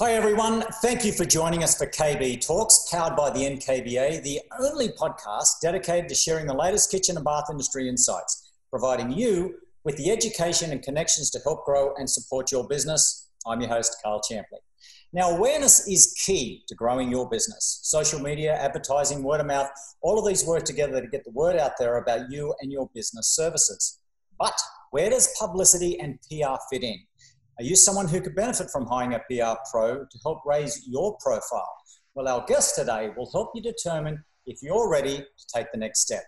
Hi, everyone. Thank you for joining us for KB Talks, powered by the NKBA, the only podcast dedicated to sharing the latest kitchen and bath industry insights, providing you with the education and connections to help grow and support your business. I'm your host, Karl Champley. Now, awareness is key to growing your business. Social media, advertising, word of mouth, all of these work together to get the word out there about you and your business services. But where does publicity and PR fit in? Are you someone who could benefit from hiring a PR pro to help raise your profile? Well, our guest today will help you determine if you're ready to take the next step.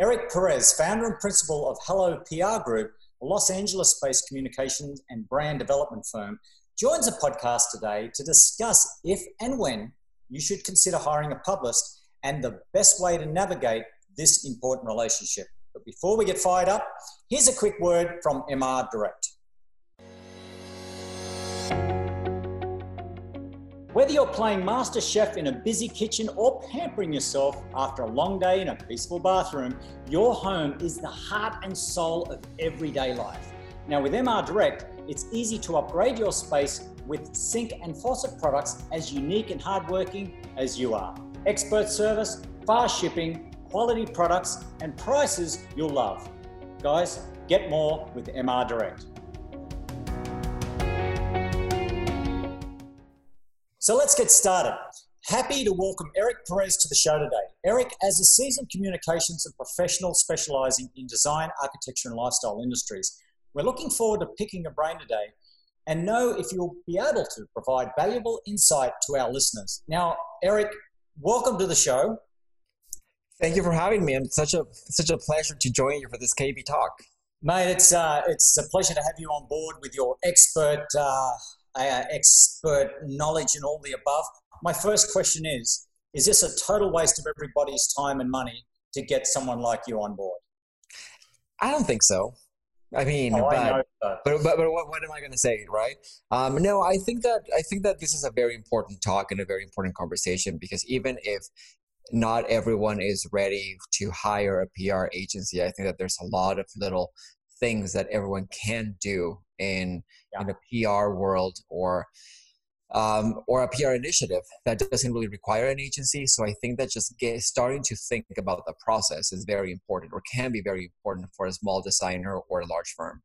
Eric Perez, founder and principal of Hello PR Group, a Los Angeles based communications and brand development firm, joins the podcast today to discuss if and when you should consider hiring a publicist and the best way to navigate this important relationship. But before we get fired up, here's a quick word from MR Direct. Whether you're playing Master Chef in a busy kitchen or pampering yourself after a long day in a peaceful bathroom, your home is the heart and soul of everyday life. Now, with MR Direct, it's easy to upgrade your space with sink and faucet products as unique and hardworking as you are. Expert service, fast shipping, quality products, and prices you'll love. Guys, get more with MR Direct. So let's get started. Happy to welcome Eric Perez to the show today. Eric, as a seasoned communications and professional specializing in design, architecture, and lifestyle industries, we're looking forward to picking your brain today and know if you'll be able to provide valuable insight to our listeners. Now, Eric, welcome to the show. Thank you for having me. It's such a such a pleasure to join you for this KB talk. Mate, it's uh, it's a pleasure to have you on board with your expert uh, uh, expert knowledge and all the above. My first question is Is this a total waste of everybody's time and money to get someone like you on board? I don't think so. I mean, oh, but, I but, but, but what, what am I going to say, right? Um, no, I think that I think that this is a very important talk and a very important conversation because even if not everyone is ready to hire a PR agency, I think that there's a lot of little things that everyone can do in yeah. in a PR world or um, or a PR initiative that doesn't really require an agency. So I think that just get, starting to think about the process is very important or can be very important for a small designer or a large firm.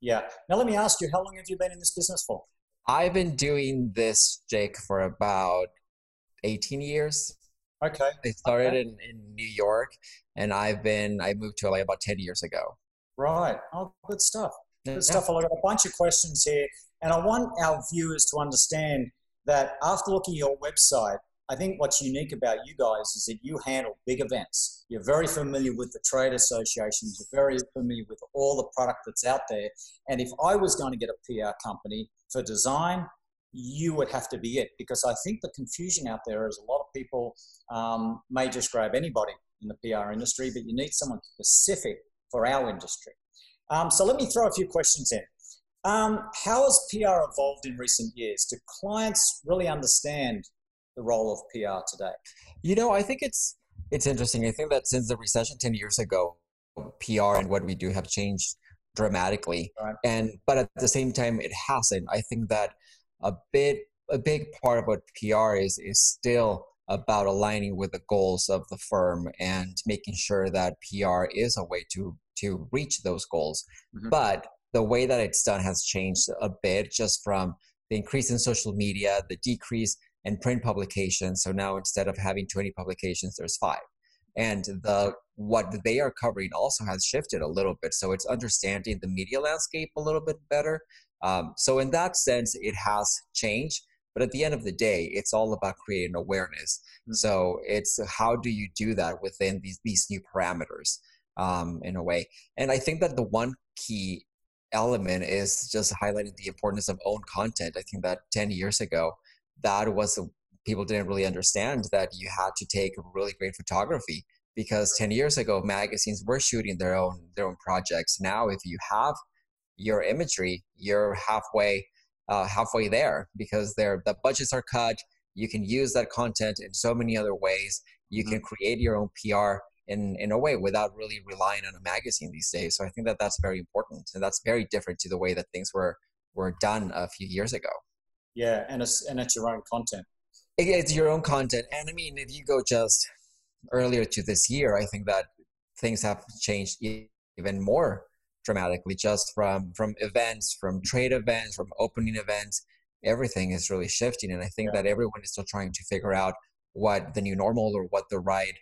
Yeah. Now let me ask you, how long have you been in this business for? I've been doing this, Jake, for about 18 years. Okay. I started okay. in, in New York and I've been, I moved to LA about 10 years ago. Right. Oh, good stuff. Good yeah. stuff. I've got a bunch of questions here, and I want our viewers to understand that after looking at your website, I think what's unique about you guys is that you handle big events. You're very familiar with the trade associations. You're very familiar with all the product that's out there. And if I was going to get a PR company for design, you would have to be it because I think the confusion out there is a lot of people um, may just grab anybody in the PR industry, but you need someone specific for our industry. Um, so let me throw a few questions in. Um, how has PR evolved in recent years? Do clients really understand the role of PR today? You know, I think it's it's interesting. I think that since the recession ten years ago, PR and what we do have changed dramatically. Right. And but at the same time, it hasn't. I think that a bit a big part of what PR is is still about aligning with the goals of the firm and making sure that PR is a way to to reach those goals. Mm-hmm. But the way that it's done has changed a bit just from the increase in social media, the decrease in print publications. So now instead of having 20 publications, there's five. And the what they are covering also has shifted a little bit. So it's understanding the media landscape a little bit better. Um, so in that sense, it has changed. but at the end of the day it's all about creating awareness mm-hmm. so it's how do you do that within these these new parameters um, in a way. And i think that the one key element is just highlighting the importance of own content. I think that 10 years ago that was people didn't really understand that you had to take really great photography because 10 years ago magazines were shooting their own their own projects. Now if you have your imagery you're halfway uh, halfway there because there the budgets are cut. You can use that content in so many other ways. You mm-hmm. can create your own pr in in a way without really relying on a magazine these days. So i think that that's very important and that's very different to the way that things were were done a few years ago. Yeah and it's and it's your own content. It's your own content and i mean if you go just earlier to this year, I think that things have changed even more dramatically just from from events from trade events from opening events. Everything is really shifting and i think yeah. that everyone is still trying to figure out what the new normal or what the right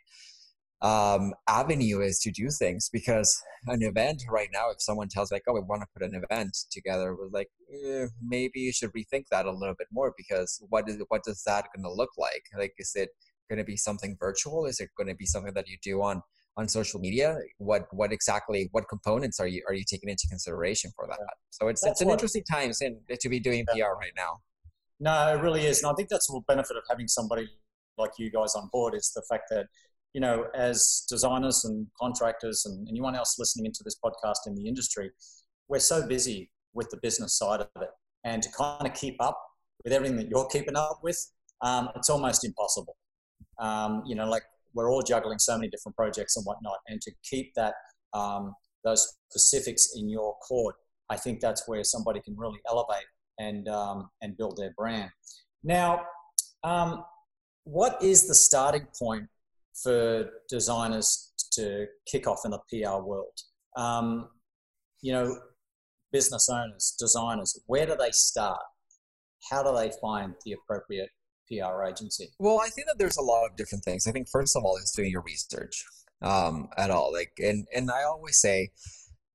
um, avenue is to do things because an event right now if someone tells like oh we want to put an event together we're like eh, maybe you should rethink that a little bit more because what is what does that going to look like like is it going to be something virtual? Is it going to be something that you do on on social media? What what exactly what components are you are you taking into consideration for that? So it's that's it's an what, interesting time to be doing yeah. PR right now. No, it really is, and I think that's the benefit of having somebody like you guys on board is the fact that you know as designers and contractors and anyone else listening into this podcast in the industry, we're so busy with the business side of it, and to kind of keep up with everything that you're keeping up with, um, it's almost impossible. Um, you know, like we're all juggling so many different projects and whatnot, and to keep that um, those specifics in your court, I think that's where somebody can really elevate and um, and build their brand. Now, um, what is the starting point for designers to kick off in the PR world? Um, you know, business owners, designers, where do they start? How do they find the appropriate PR agency? Well, I think that there's a lot of different things. I think first of all is doing your research um, at all. Like, and and I always say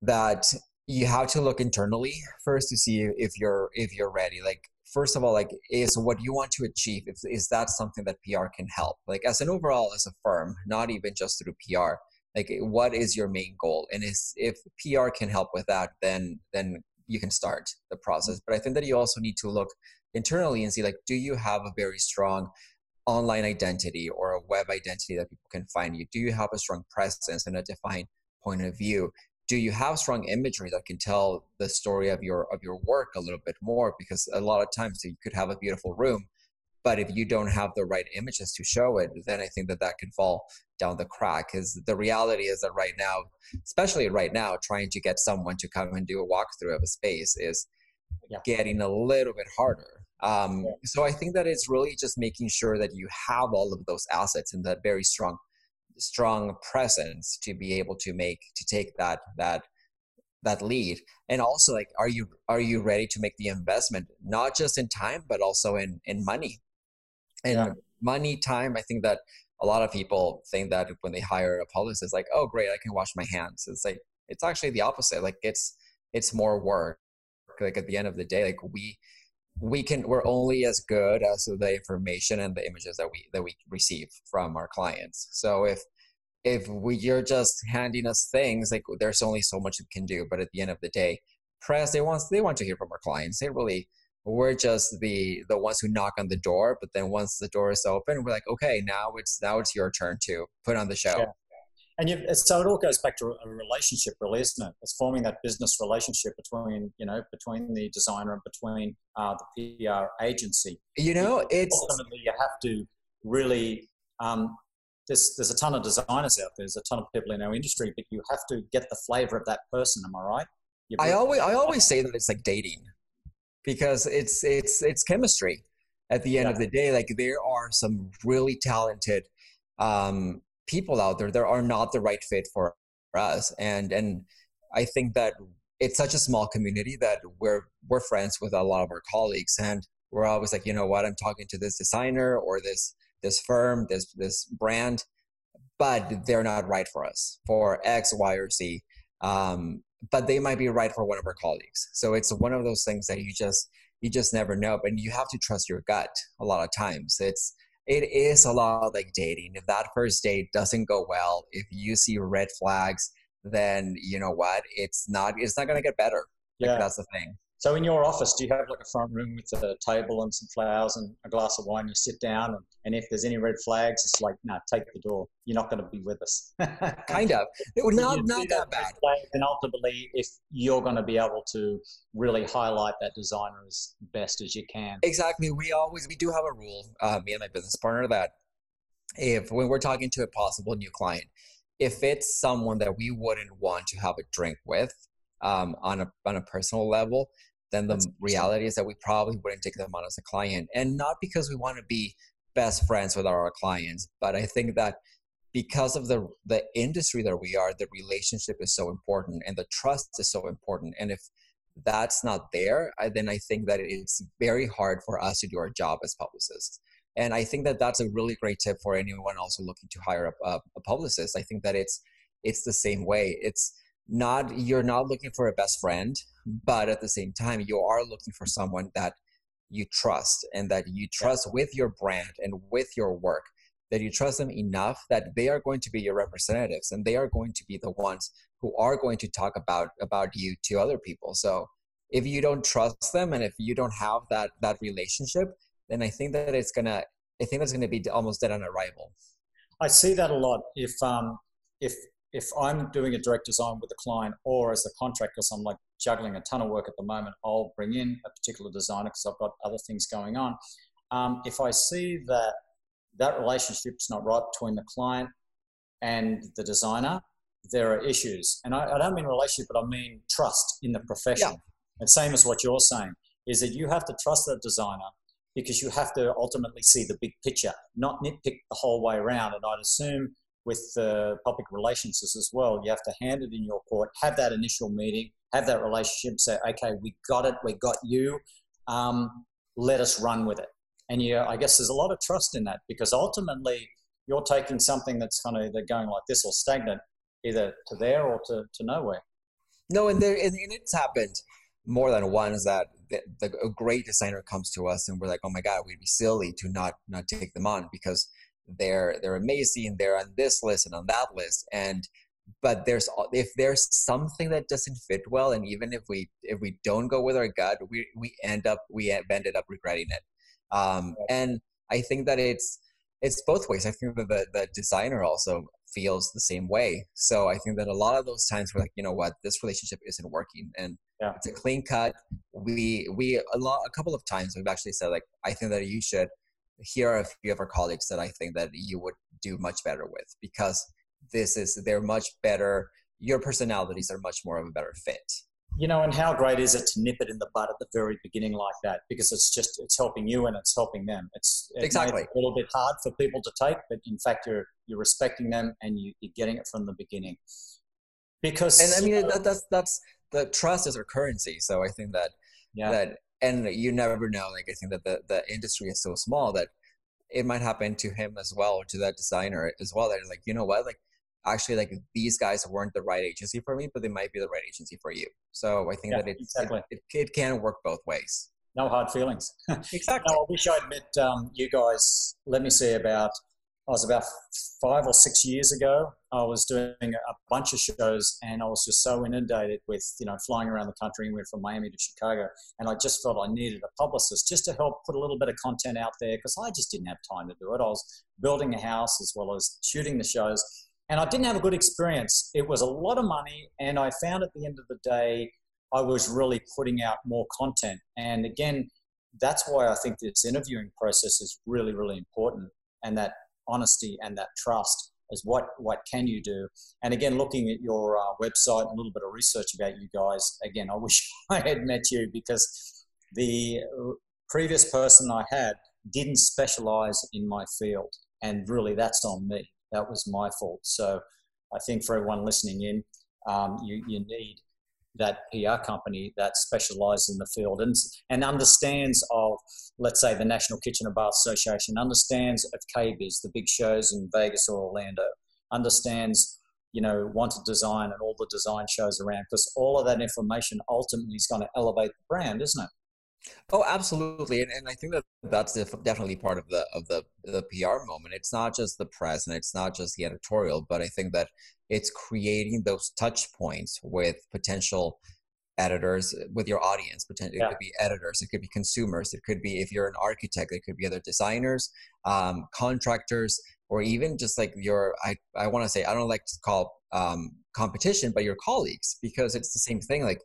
that you have to look internally first to see if you're if you're ready. Like, first of all, like, is what you want to achieve? If is that something that PR can help? Like, as an overall as a firm, not even just through PR. Like, what is your main goal? And is if PR can help with that, then then you can start the process. But I think that you also need to look internally and see like do you have a very strong online identity or a web identity that people can find you do you have a strong presence and a defined point of view do you have strong imagery that can tell the story of your of your work a little bit more? Because a lot of times you could have a beautiful room but if you don't have the right images to show it then i think that that can fall down the crack. Because the reality is that right now especially right now trying to get someone to come and do a walkthrough of a space is yeah. getting a little bit harder. Um, so I think that it's really just making sure that you have all of those assets and that very strong, strong presence to be able to make to take that that that lead. And also, like, are you are you ready to make the investment not just in time but also in in money? And yeah. money, time. I think that a lot of people think that when they hire a publicist, like, oh, great, I can wash my hands. It's like it's actually the opposite. Like, it's it's more work. Like at the end of the day, like we we can we're only as good as the information and the images that we that we receive from our clients. So if if we you're just handing us things like there's only so much we can do but at the end of the day press they want they want to hear from our clients. They really we're just the the ones who knock on the door but then once the door is open we're like okay now it's now it's your turn to put on the show. Yeah and you, so it all goes back to a relationship, really, isn't it? It's forming that business relationship between you know between the designer and between uh, the PR agency. You know, it's ultimately you have to really. Um, there's there's a ton of designers out there. There's a ton of people in our industry, but you have to get the flavor of that person. Am I right? I always I always say that it's like dating because it's it's it's chemistry. At the end yeah. of the day, like there are some really talented um, people out there that are not the right fit for us. And and i think that it's such a small community that we're we're friends with a lot of our colleagues. And we're always like you know what? I'm talking to this designer or this this firm this this brand but they're not right for us for x y or z. Um, but they might be right for one of our colleagues. So it's one of those things that you just you just never know. But you have to trust your gut a lot of times. It's it is a lot like dating. If that first date doesn't go well, if you see red flags, then you know what? It's not it's not gonna get better. Like, yeah, that's the thing. So in your office, do you have like a front room with a table and some flowers and a glass of wine? You sit down, and, and if there's any red flags, it's like, no, nah, take the door. You're not going to be with us. kind of. It would not, not that bad. And ultimately, if you're going to be able to really highlight that designer as best as you can. Exactly. We always we do have a rule, uh, me and my business partner, that if when we're talking to a possible new client, if it's someone that we wouldn't want to have a drink with um, on a on a personal level, then the That's reality is that we probably wouldn't take them on as a client. And not because we want to be best friends with our clients, but I think that because of the the industry that we are, the relationship is so important and the trust is so important. And if that's not there, I, then I think that it's very hard for us to do our job as publicists. And I think that that's a really great tip for anyone also looking to hire a, a, a publicist. I think that it's it's the same way. It's not you're not looking for a best friend but at the same time you are looking for someone that you trust and that you trust with your brand and with your work that you trust them enough that they are going to be your representatives and they are going to be the ones who are going to talk about about you to other people. So if you don't trust them and if you don't have that that relationship then i think that it's gonna i think that's gonna be almost dead on arrival. I see that a lot if um if if I'm doing a direct design with a client or as a contractor, because I'm like juggling a ton of work at the moment, I'll bring in a particular designer because I've got other things going on. Um, if I see that that relationship's not right between the client and the designer, there are issues. And I, I don't mean relationship, but I mean trust in the profession. Yeah. And same as what you're saying, is that you have to trust that designer because you have to ultimately see the big picture, not nitpick the whole way around. And I'd assume with public relations as well. You have to hand it in your court, have that initial meeting, have that relationship, say, okay, we got it, we got you, um, let us run with it. And you, I guess there's a lot of trust in that because ultimately you're taking something that's kind of either going like this or stagnant, either to there or to, to nowhere. No, and there and, it's happened more than once that the, the, a great designer comes to us and we're like, oh my god, we'd be silly to not not take them on because they're they're amazing they're on this list and on that list and but there's if there's something that doesn't fit well and even if we if we don't go with our gut we we end up we have ended up regretting it. Um, and i think that it's it's both ways. I think that the, the designer also feels the same way. So i think that a lot of those times we're like you know what? This relationship isn't working. And yeah. it's a clean cut. We we a lot a couple of times we've actually said like i think that you should here are a few of our colleagues that I think that you would do much better with because this is they're much better. Your personalities are much more of a better fit. You know, and how great is it to nip it in the bud at the very beginning like that? Because it's just it's helping you and it's helping them. It's it exactly a little bit hard for people to take, but in fact, you're you're respecting them and you, you're getting it from the beginning. Because and I mean that, that's that's the trust is our currency. So I think that yeah. that and you never know. Like I think that the, the industry is so small that it might happen to him as well, or to that designer as well. That like, you know what, like actually like these guys weren't the right agency for me, but they might be the right agency for you. So I think yeah, that it, exactly. it, it, it can work both ways. No hard feelings. exactly. no, I wish I'd met um, you guys. Let me see about I was about five or six years ago. I was doing a bunch of shows and I was just so inundated with, you know, flying around the country and went from Miami to Chicago. And I just felt I needed a publicist just to help put a little bit of content out there because I just didn't have time to do it. I was building a house as well as shooting the shows. And I didn't have a good experience. It was a lot of money. And I found at the end of the day, I was really putting out more content. And again, that's why I think this interviewing process is really, really important. And that honesty and that trust is what what can you do. And again looking at your uh, website and a little bit of research about you guys again i wish i had met you because the previous person i had didn't specialize in my field. And really that's on me. That was my fault. So i think for everyone listening in um, you, you need that PR company that specializes in the field and, and understands of, let's say, the National Kitchen and Bath Association, understands of KBIS, the big shows in Vegas or Orlando, understands, you know, WantedDesign and all the design shows around, because all of that information ultimately is going to elevate the brand, isn't it? Oh, absolutely, and, and I think that that's definitely part of the of the the PR moment. It's not just the press and it's not just the editorial, but I think that it's creating those touch points with potential editors, with your audience. Potentially, yeah. it could be editors, it could be consumers, it could be if you're an architect, it could be other designers, um, contractors, or even just like your I I want to say I don't like to call um, competition, but your colleagues because it's the same thing. Like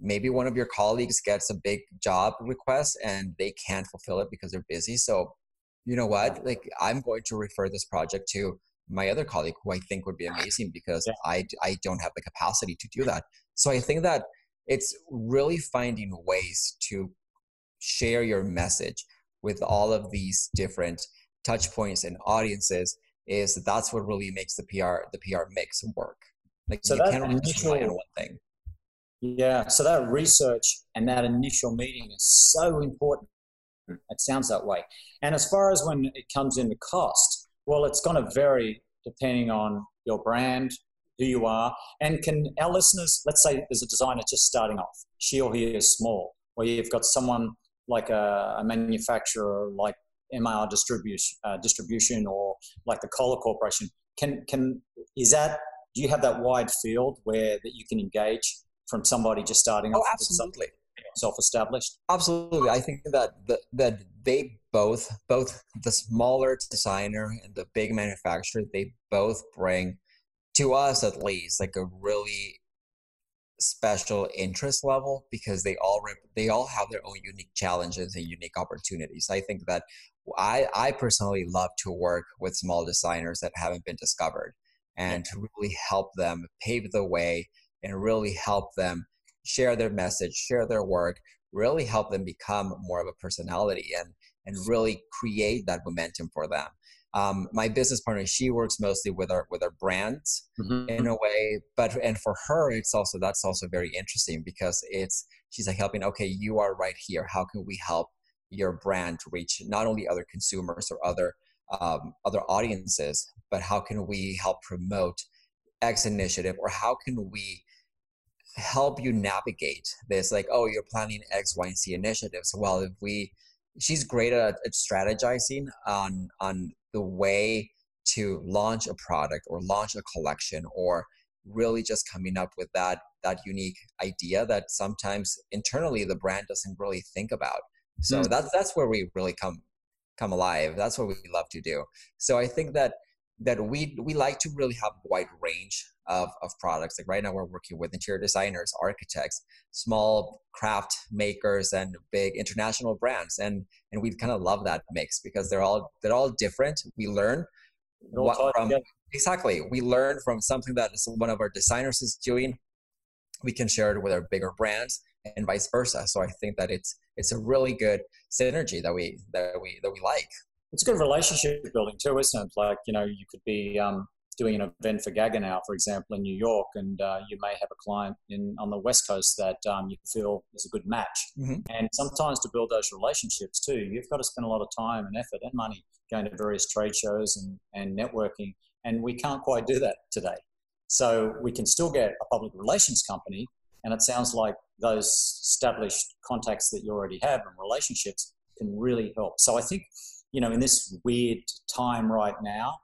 maybe one of your colleagues gets a big job request and they can't fulfill it because they're busy. So you know what? Like i'm going to refer this project to my other colleague who i think would be amazing because yeah. i i don't have the capacity to do that. So i think that it's really finding ways to share your message with all of these different touch points and audiences is that's what really makes the pr the pr mix work. Like so you can't really rely on one thing yeah, so that research and that initial meeting is so important. It sounds that way. And as far as when it comes into cost, well, it's going to vary depending on your brand, who you are, and can our listeners, let's say there's a designer just starting off, she or he is small, or you've got someone like a, a manufacturer like MR distribution, uh, distribution or like the Kohler Corporation. Can, can, is that, do you have that wide field where that you can engage from somebody just starting oh, absolutely. self-established? Absolutely. I think that the, that they both both the smaller designer and the big manufacturer they both bring to us at least like a really special interest level because they all rep- they all have their own unique challenges and unique opportunities. I think that i i personally love to work with small designers that haven't been discovered and to really help them pave the way and really help them share their message, share their work, really help them become more of a personality and and really create that momentum for them. Um, my business partner, she works mostly with our with our brands mm-hmm. in a way, but and for her, it's also that's also very interesting because it's she's like helping. Okay, you are right here. How can we help your brand to reach not only other consumers or other um, other audiences, but how can we help promote X initiative, or how can we help you navigate this like oh you're planning x y and z initiatives. Well if we she's great at, at strategizing on on the way to launch a product or launch a collection or really just coming up with that that unique idea that sometimes internally the brand doesn't really think about. So mm. that's that's where we really come come alive. That's what we love to do. So i think that that we we like to really have a wide range of, of products. Like right now, we're working with interior designers, architects, small craft makers, and big international brands, and and we kind of love that mix because they're all they're all different. We learn what from exactly we learn from something that one of our designers is doing. We can share it with our bigger brands and vice versa. So I think that it's it's a really good synergy that we that we that we like. It's good relationship building too, isn't it? Like you know, you could be um, doing an event for Gaggenau, for example, in New York, and uh, you may have a client in on the West Coast that um, you feel is a good match. Mm-hmm. And sometimes to build those relationships too, you've got to spend a lot of time and effort and money going to various trade shows and, and networking. And we can't quite do that today. So we can still get a public relations company, and it sounds like those established contacts that you already have and relationships can really help. So I think, you know, in this weird time right now,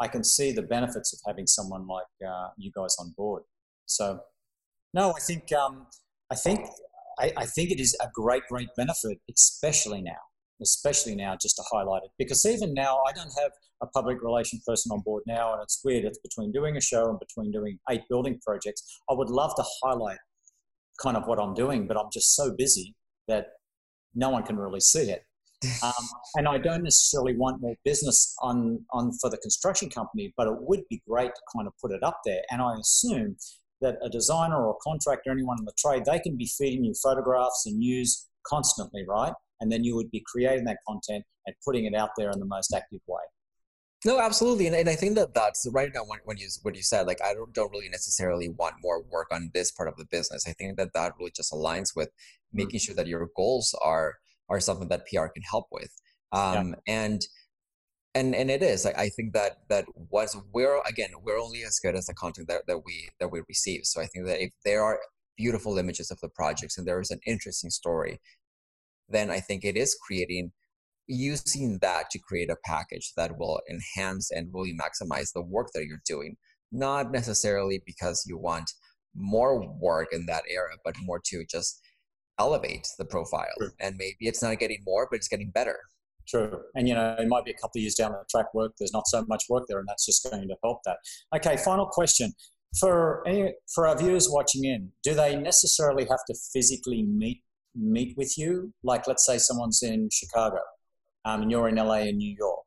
I can see the benefits of having someone like uh, you guys on board. So, no, I think um, I think I, I, think it is a great, great benefit, especially now, especially now, just to highlight it. Because even now, I don't have a public relation person on board now, and it's weird. It's between doing a show and between doing eight building projects. I would love to highlight kind of what I'm doing, but I'm just so busy that no one can really see it. Um, and I don't necessarily want more business on, on for the construction company, but it would be great to kind of put it up there. And I assume that a designer or a contractor, anyone in the trade, they can be feeding you photographs and news constantly, right? And then you would be creating that content and putting it out there in the most active way. No, absolutely, and, and I think that that's right now when, when you what you said. Like, I don't, don't really necessarily want more work on this part of the business. I think that that really just aligns with making mm-hmm. sure that your goals are are something that PR can help with. Um, yeah. And and and it is. I, I think that that was we're again we're only as good as the content that, that we that we receive. So I think that if there are beautiful images of the projects and there is an interesting story, then I think it is creating using that to create a package that will enhance and really maximize the work that you're doing. Not necessarily because you want more work in that area, but more to just elevate the profile. True. And maybe it's not getting more, but it's getting better. True. And, you know, it might be a couple of years down the track work, there's not so much work there, and that's just going to help that. Okay, final question. For, any, for our viewers watching in, do they necessarily have to physically meet meet with you? Like, let's say someone's in Chicago um, and you're in LA and New York.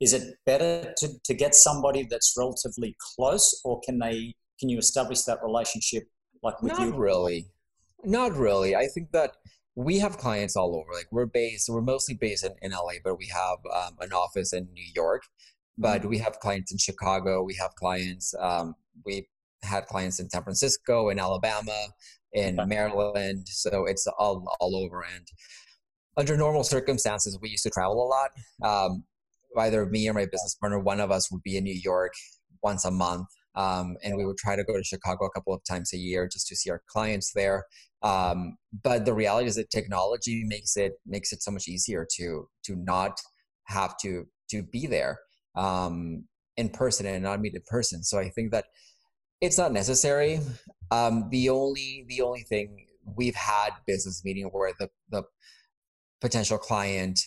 Is it better to, to get somebody that's relatively close, or can they can you establish that relationship like with Not you? Not really. Not really. I think that we have clients all over. Like we're based, we're mostly based in, in LA, but we have um, an office in New York. But mm-hmm. we have clients in Chicago. We have clients. Um, we had clients in San Francisco, in Alabama, in okay. Maryland. So it's all all over. And under normal circumstances, we used to travel a lot. Um, either me or my business partner, one of us would be in New York once a month. Um, and we would try to go to Chicago a couple of times a year just to see our clients there. Um, but the reality is that technology makes it makes it so much easier to to not have to to be there um, in person and not meet in person. So I think that it's not necessary. Um, the only the only thing we've had business meeting where the the potential client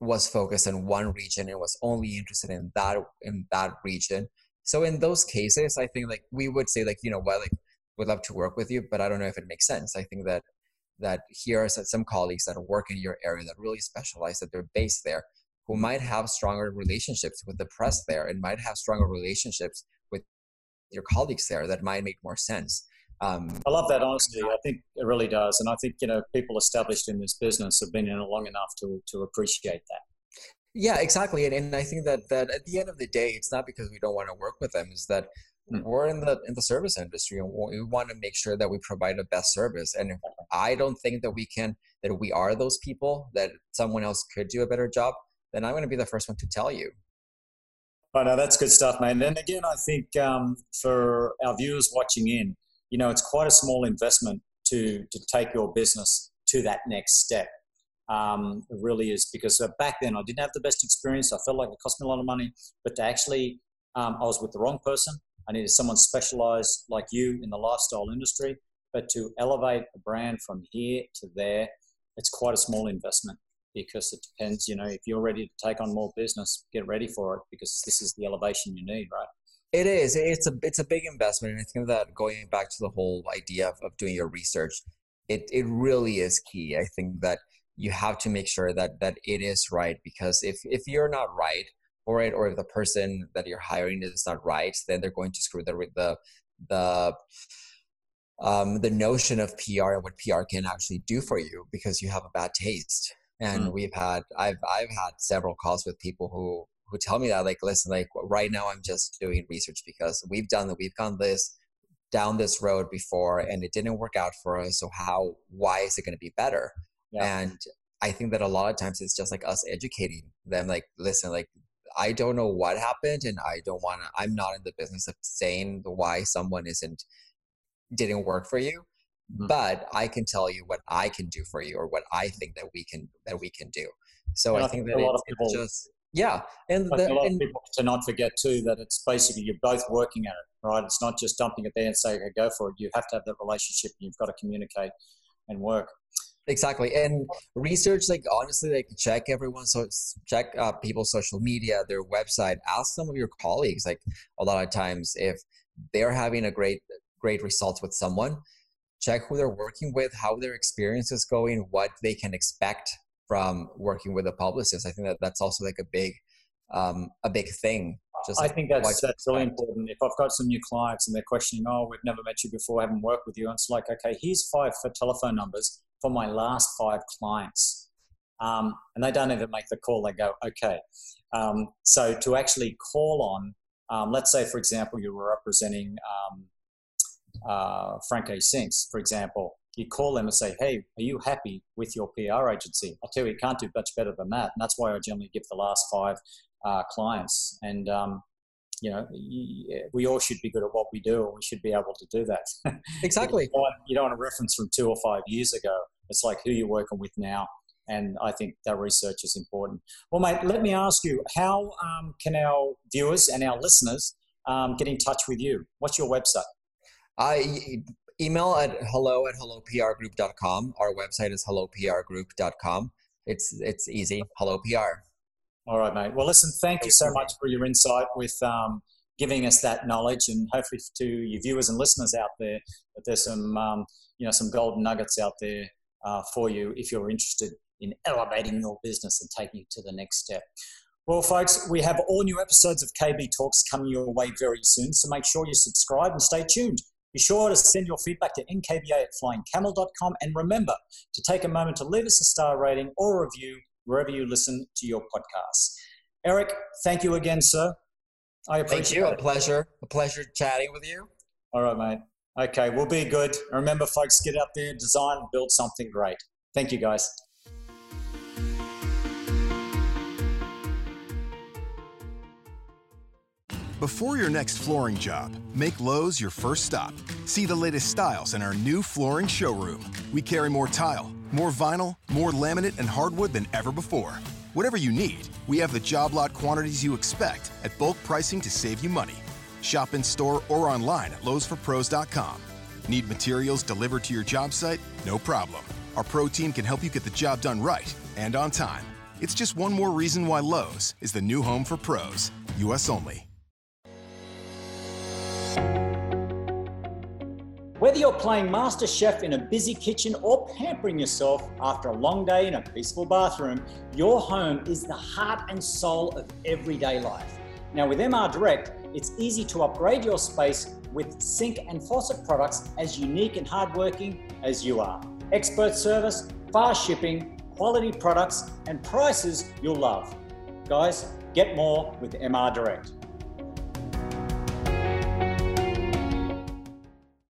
was focused in one region and was only interested in that in that region so in those cases, I think like we would say like you know what like would love to work with you, but I don't know if it makes sense. I think that that here are some colleagues that work in your area that really specialize that they're based there who might have stronger relationships with the press there and might have stronger relationships with your colleagues there that might make more sense. Um, I love that honesty. I think it really does, and I think you know people established in this business have been in it long enough to to appreciate that. Yeah, exactly. And, and I think that that at the end of the day, it's not because we don't want to work with them. Is that mm. we're in the in the service industry and we want to make sure that we provide the best service. And I don't think that we can that we are those people that someone else could do a better job, then I'm going to be the first one to tell you. Oh no, that's good stuff, man. And again, I think um, for our viewers watching in, you know, it's quite a small investment to to take your business to that next step. Um, it really is because uh, back then I didn't have the best experience. I felt like it cost me a lot of money, but to actually, um, I was with the wrong person. I needed someone specialized like you in the lifestyle industry. But to elevate a brand from here to there, it's quite a small investment because it depends. You know, if you're ready to take on more business, get ready for it because this is the elevation you need, right? It is. It's a it's a big investment, and I think that going back to the whole idea of, of doing your research, it it really is key. I think that you have to make sure that that it is right because if if you're not right for it or if the person that you're hiring is not right then they're going to screw the the the um, the notion of PR and what PR can actually do for you because you have a bad taste. And mm. we've had I've I've had several calls with people who who tell me that like listen like right now I'm just doing research because we've done that we've gone this down this road before and it didn't work out for us so how why is it going to be better yeah. And I think that a lot of times it's just like us educating them, like, listen, like, I don't know what happened, and I don't want to. I'm not in the business of saying why someone isn't didn't work for you, mm-hmm. but I can tell you what I can do for you, or what I think that we can that we can do. So I, I, think, that a lot of people just yeah, and the, a lot and, of people to not forget too that it's basically you're both working at it, right? It's not just dumping it there and saying, "Okay, go for it." You have to have that relationship. You've got to communicate and work. Exactly, and research like honestly, like check everyone so check uh, people's social media, their website. Ask some of your colleagues. Like a lot of times, if they're having a great great results with someone, check who they're working with, how their experience is going, what they can expect from working with a publicist. I think that that's also like a big um, a big thing. Just I think that's that's really important. If I've got some new clients and they're questioning, oh, we've never met you before, haven't worked with you, and it's like, okay, here's five for telephone numbers for my last five clients. Um, and they don't even make the call, they go, okay. Um, so to actually call on, um, let's say, for example, you were representing um, uh, Franke Sinks, for example, you call them and say, hey, are you happy with your PR agency? I tell you, you can't do much better than that. And that's why I generally give the last five uh, clients. And um, you know, we all should be good at what we do, and we should be able to do that. Exactly. you, don't want, you don't want a reference from two or five years ago It's like who you're working with now. And I think that research is important. Well, mate, let me ask you how um, can our viewers and our listeners um, get in touch with you? What's your website? I email at hello at helloprgroup.com. Our website is helloprgroup.com. It's it's easy. Hello PR. All right, mate. Well, listen, thank you so much for your insight with um, giving us that knowledge, and hopefully to your viewers and listeners out there, that there's some um, you know some golden nuggets out there uh, for you if you're interested in elevating your business and taking it to the next step. Well, folks, we have all new episodes of KB Talks coming your way very soon, so make sure you subscribe and stay tuned. Be sure to send your feedback to nkba at flyingcamel.com and remember to take a moment to leave us a star rating or review wherever you listen to your podcasts. Eric, thank you again, sir. I appreciate Thank you. It. A pleasure. A pleasure chatting with you. All right, mate. Okay, we'll be good. Remember, folks, get out there, design, build something great. Thank you, guys. Before your next flooring job, make Lowe's your first stop. See the latest styles in our new flooring showroom. We carry more tile, more vinyl, more laminate, and hardwood than ever before. Whatever you need, we have the job lot quantities you expect at bulk pricing to save you money. Shop in store or online at lowesforpros.com. Need materials delivered to your job site? No problem. Our pro team can help you get the job done right and on time. It's just one more reason why Lowe's is the new home for pros. US only. Whether you're playing Master Chef in a busy kitchen or pampering yourself after a long day in a peaceful bathroom, your home is the heart and soul of everyday life. Now, with MR Direct, it's easy to upgrade your space with sink and faucet products as unique and hardworking as you are. Expert service, fast shipping, quality products, and prices you'll love. Guys, get more with MR Direct.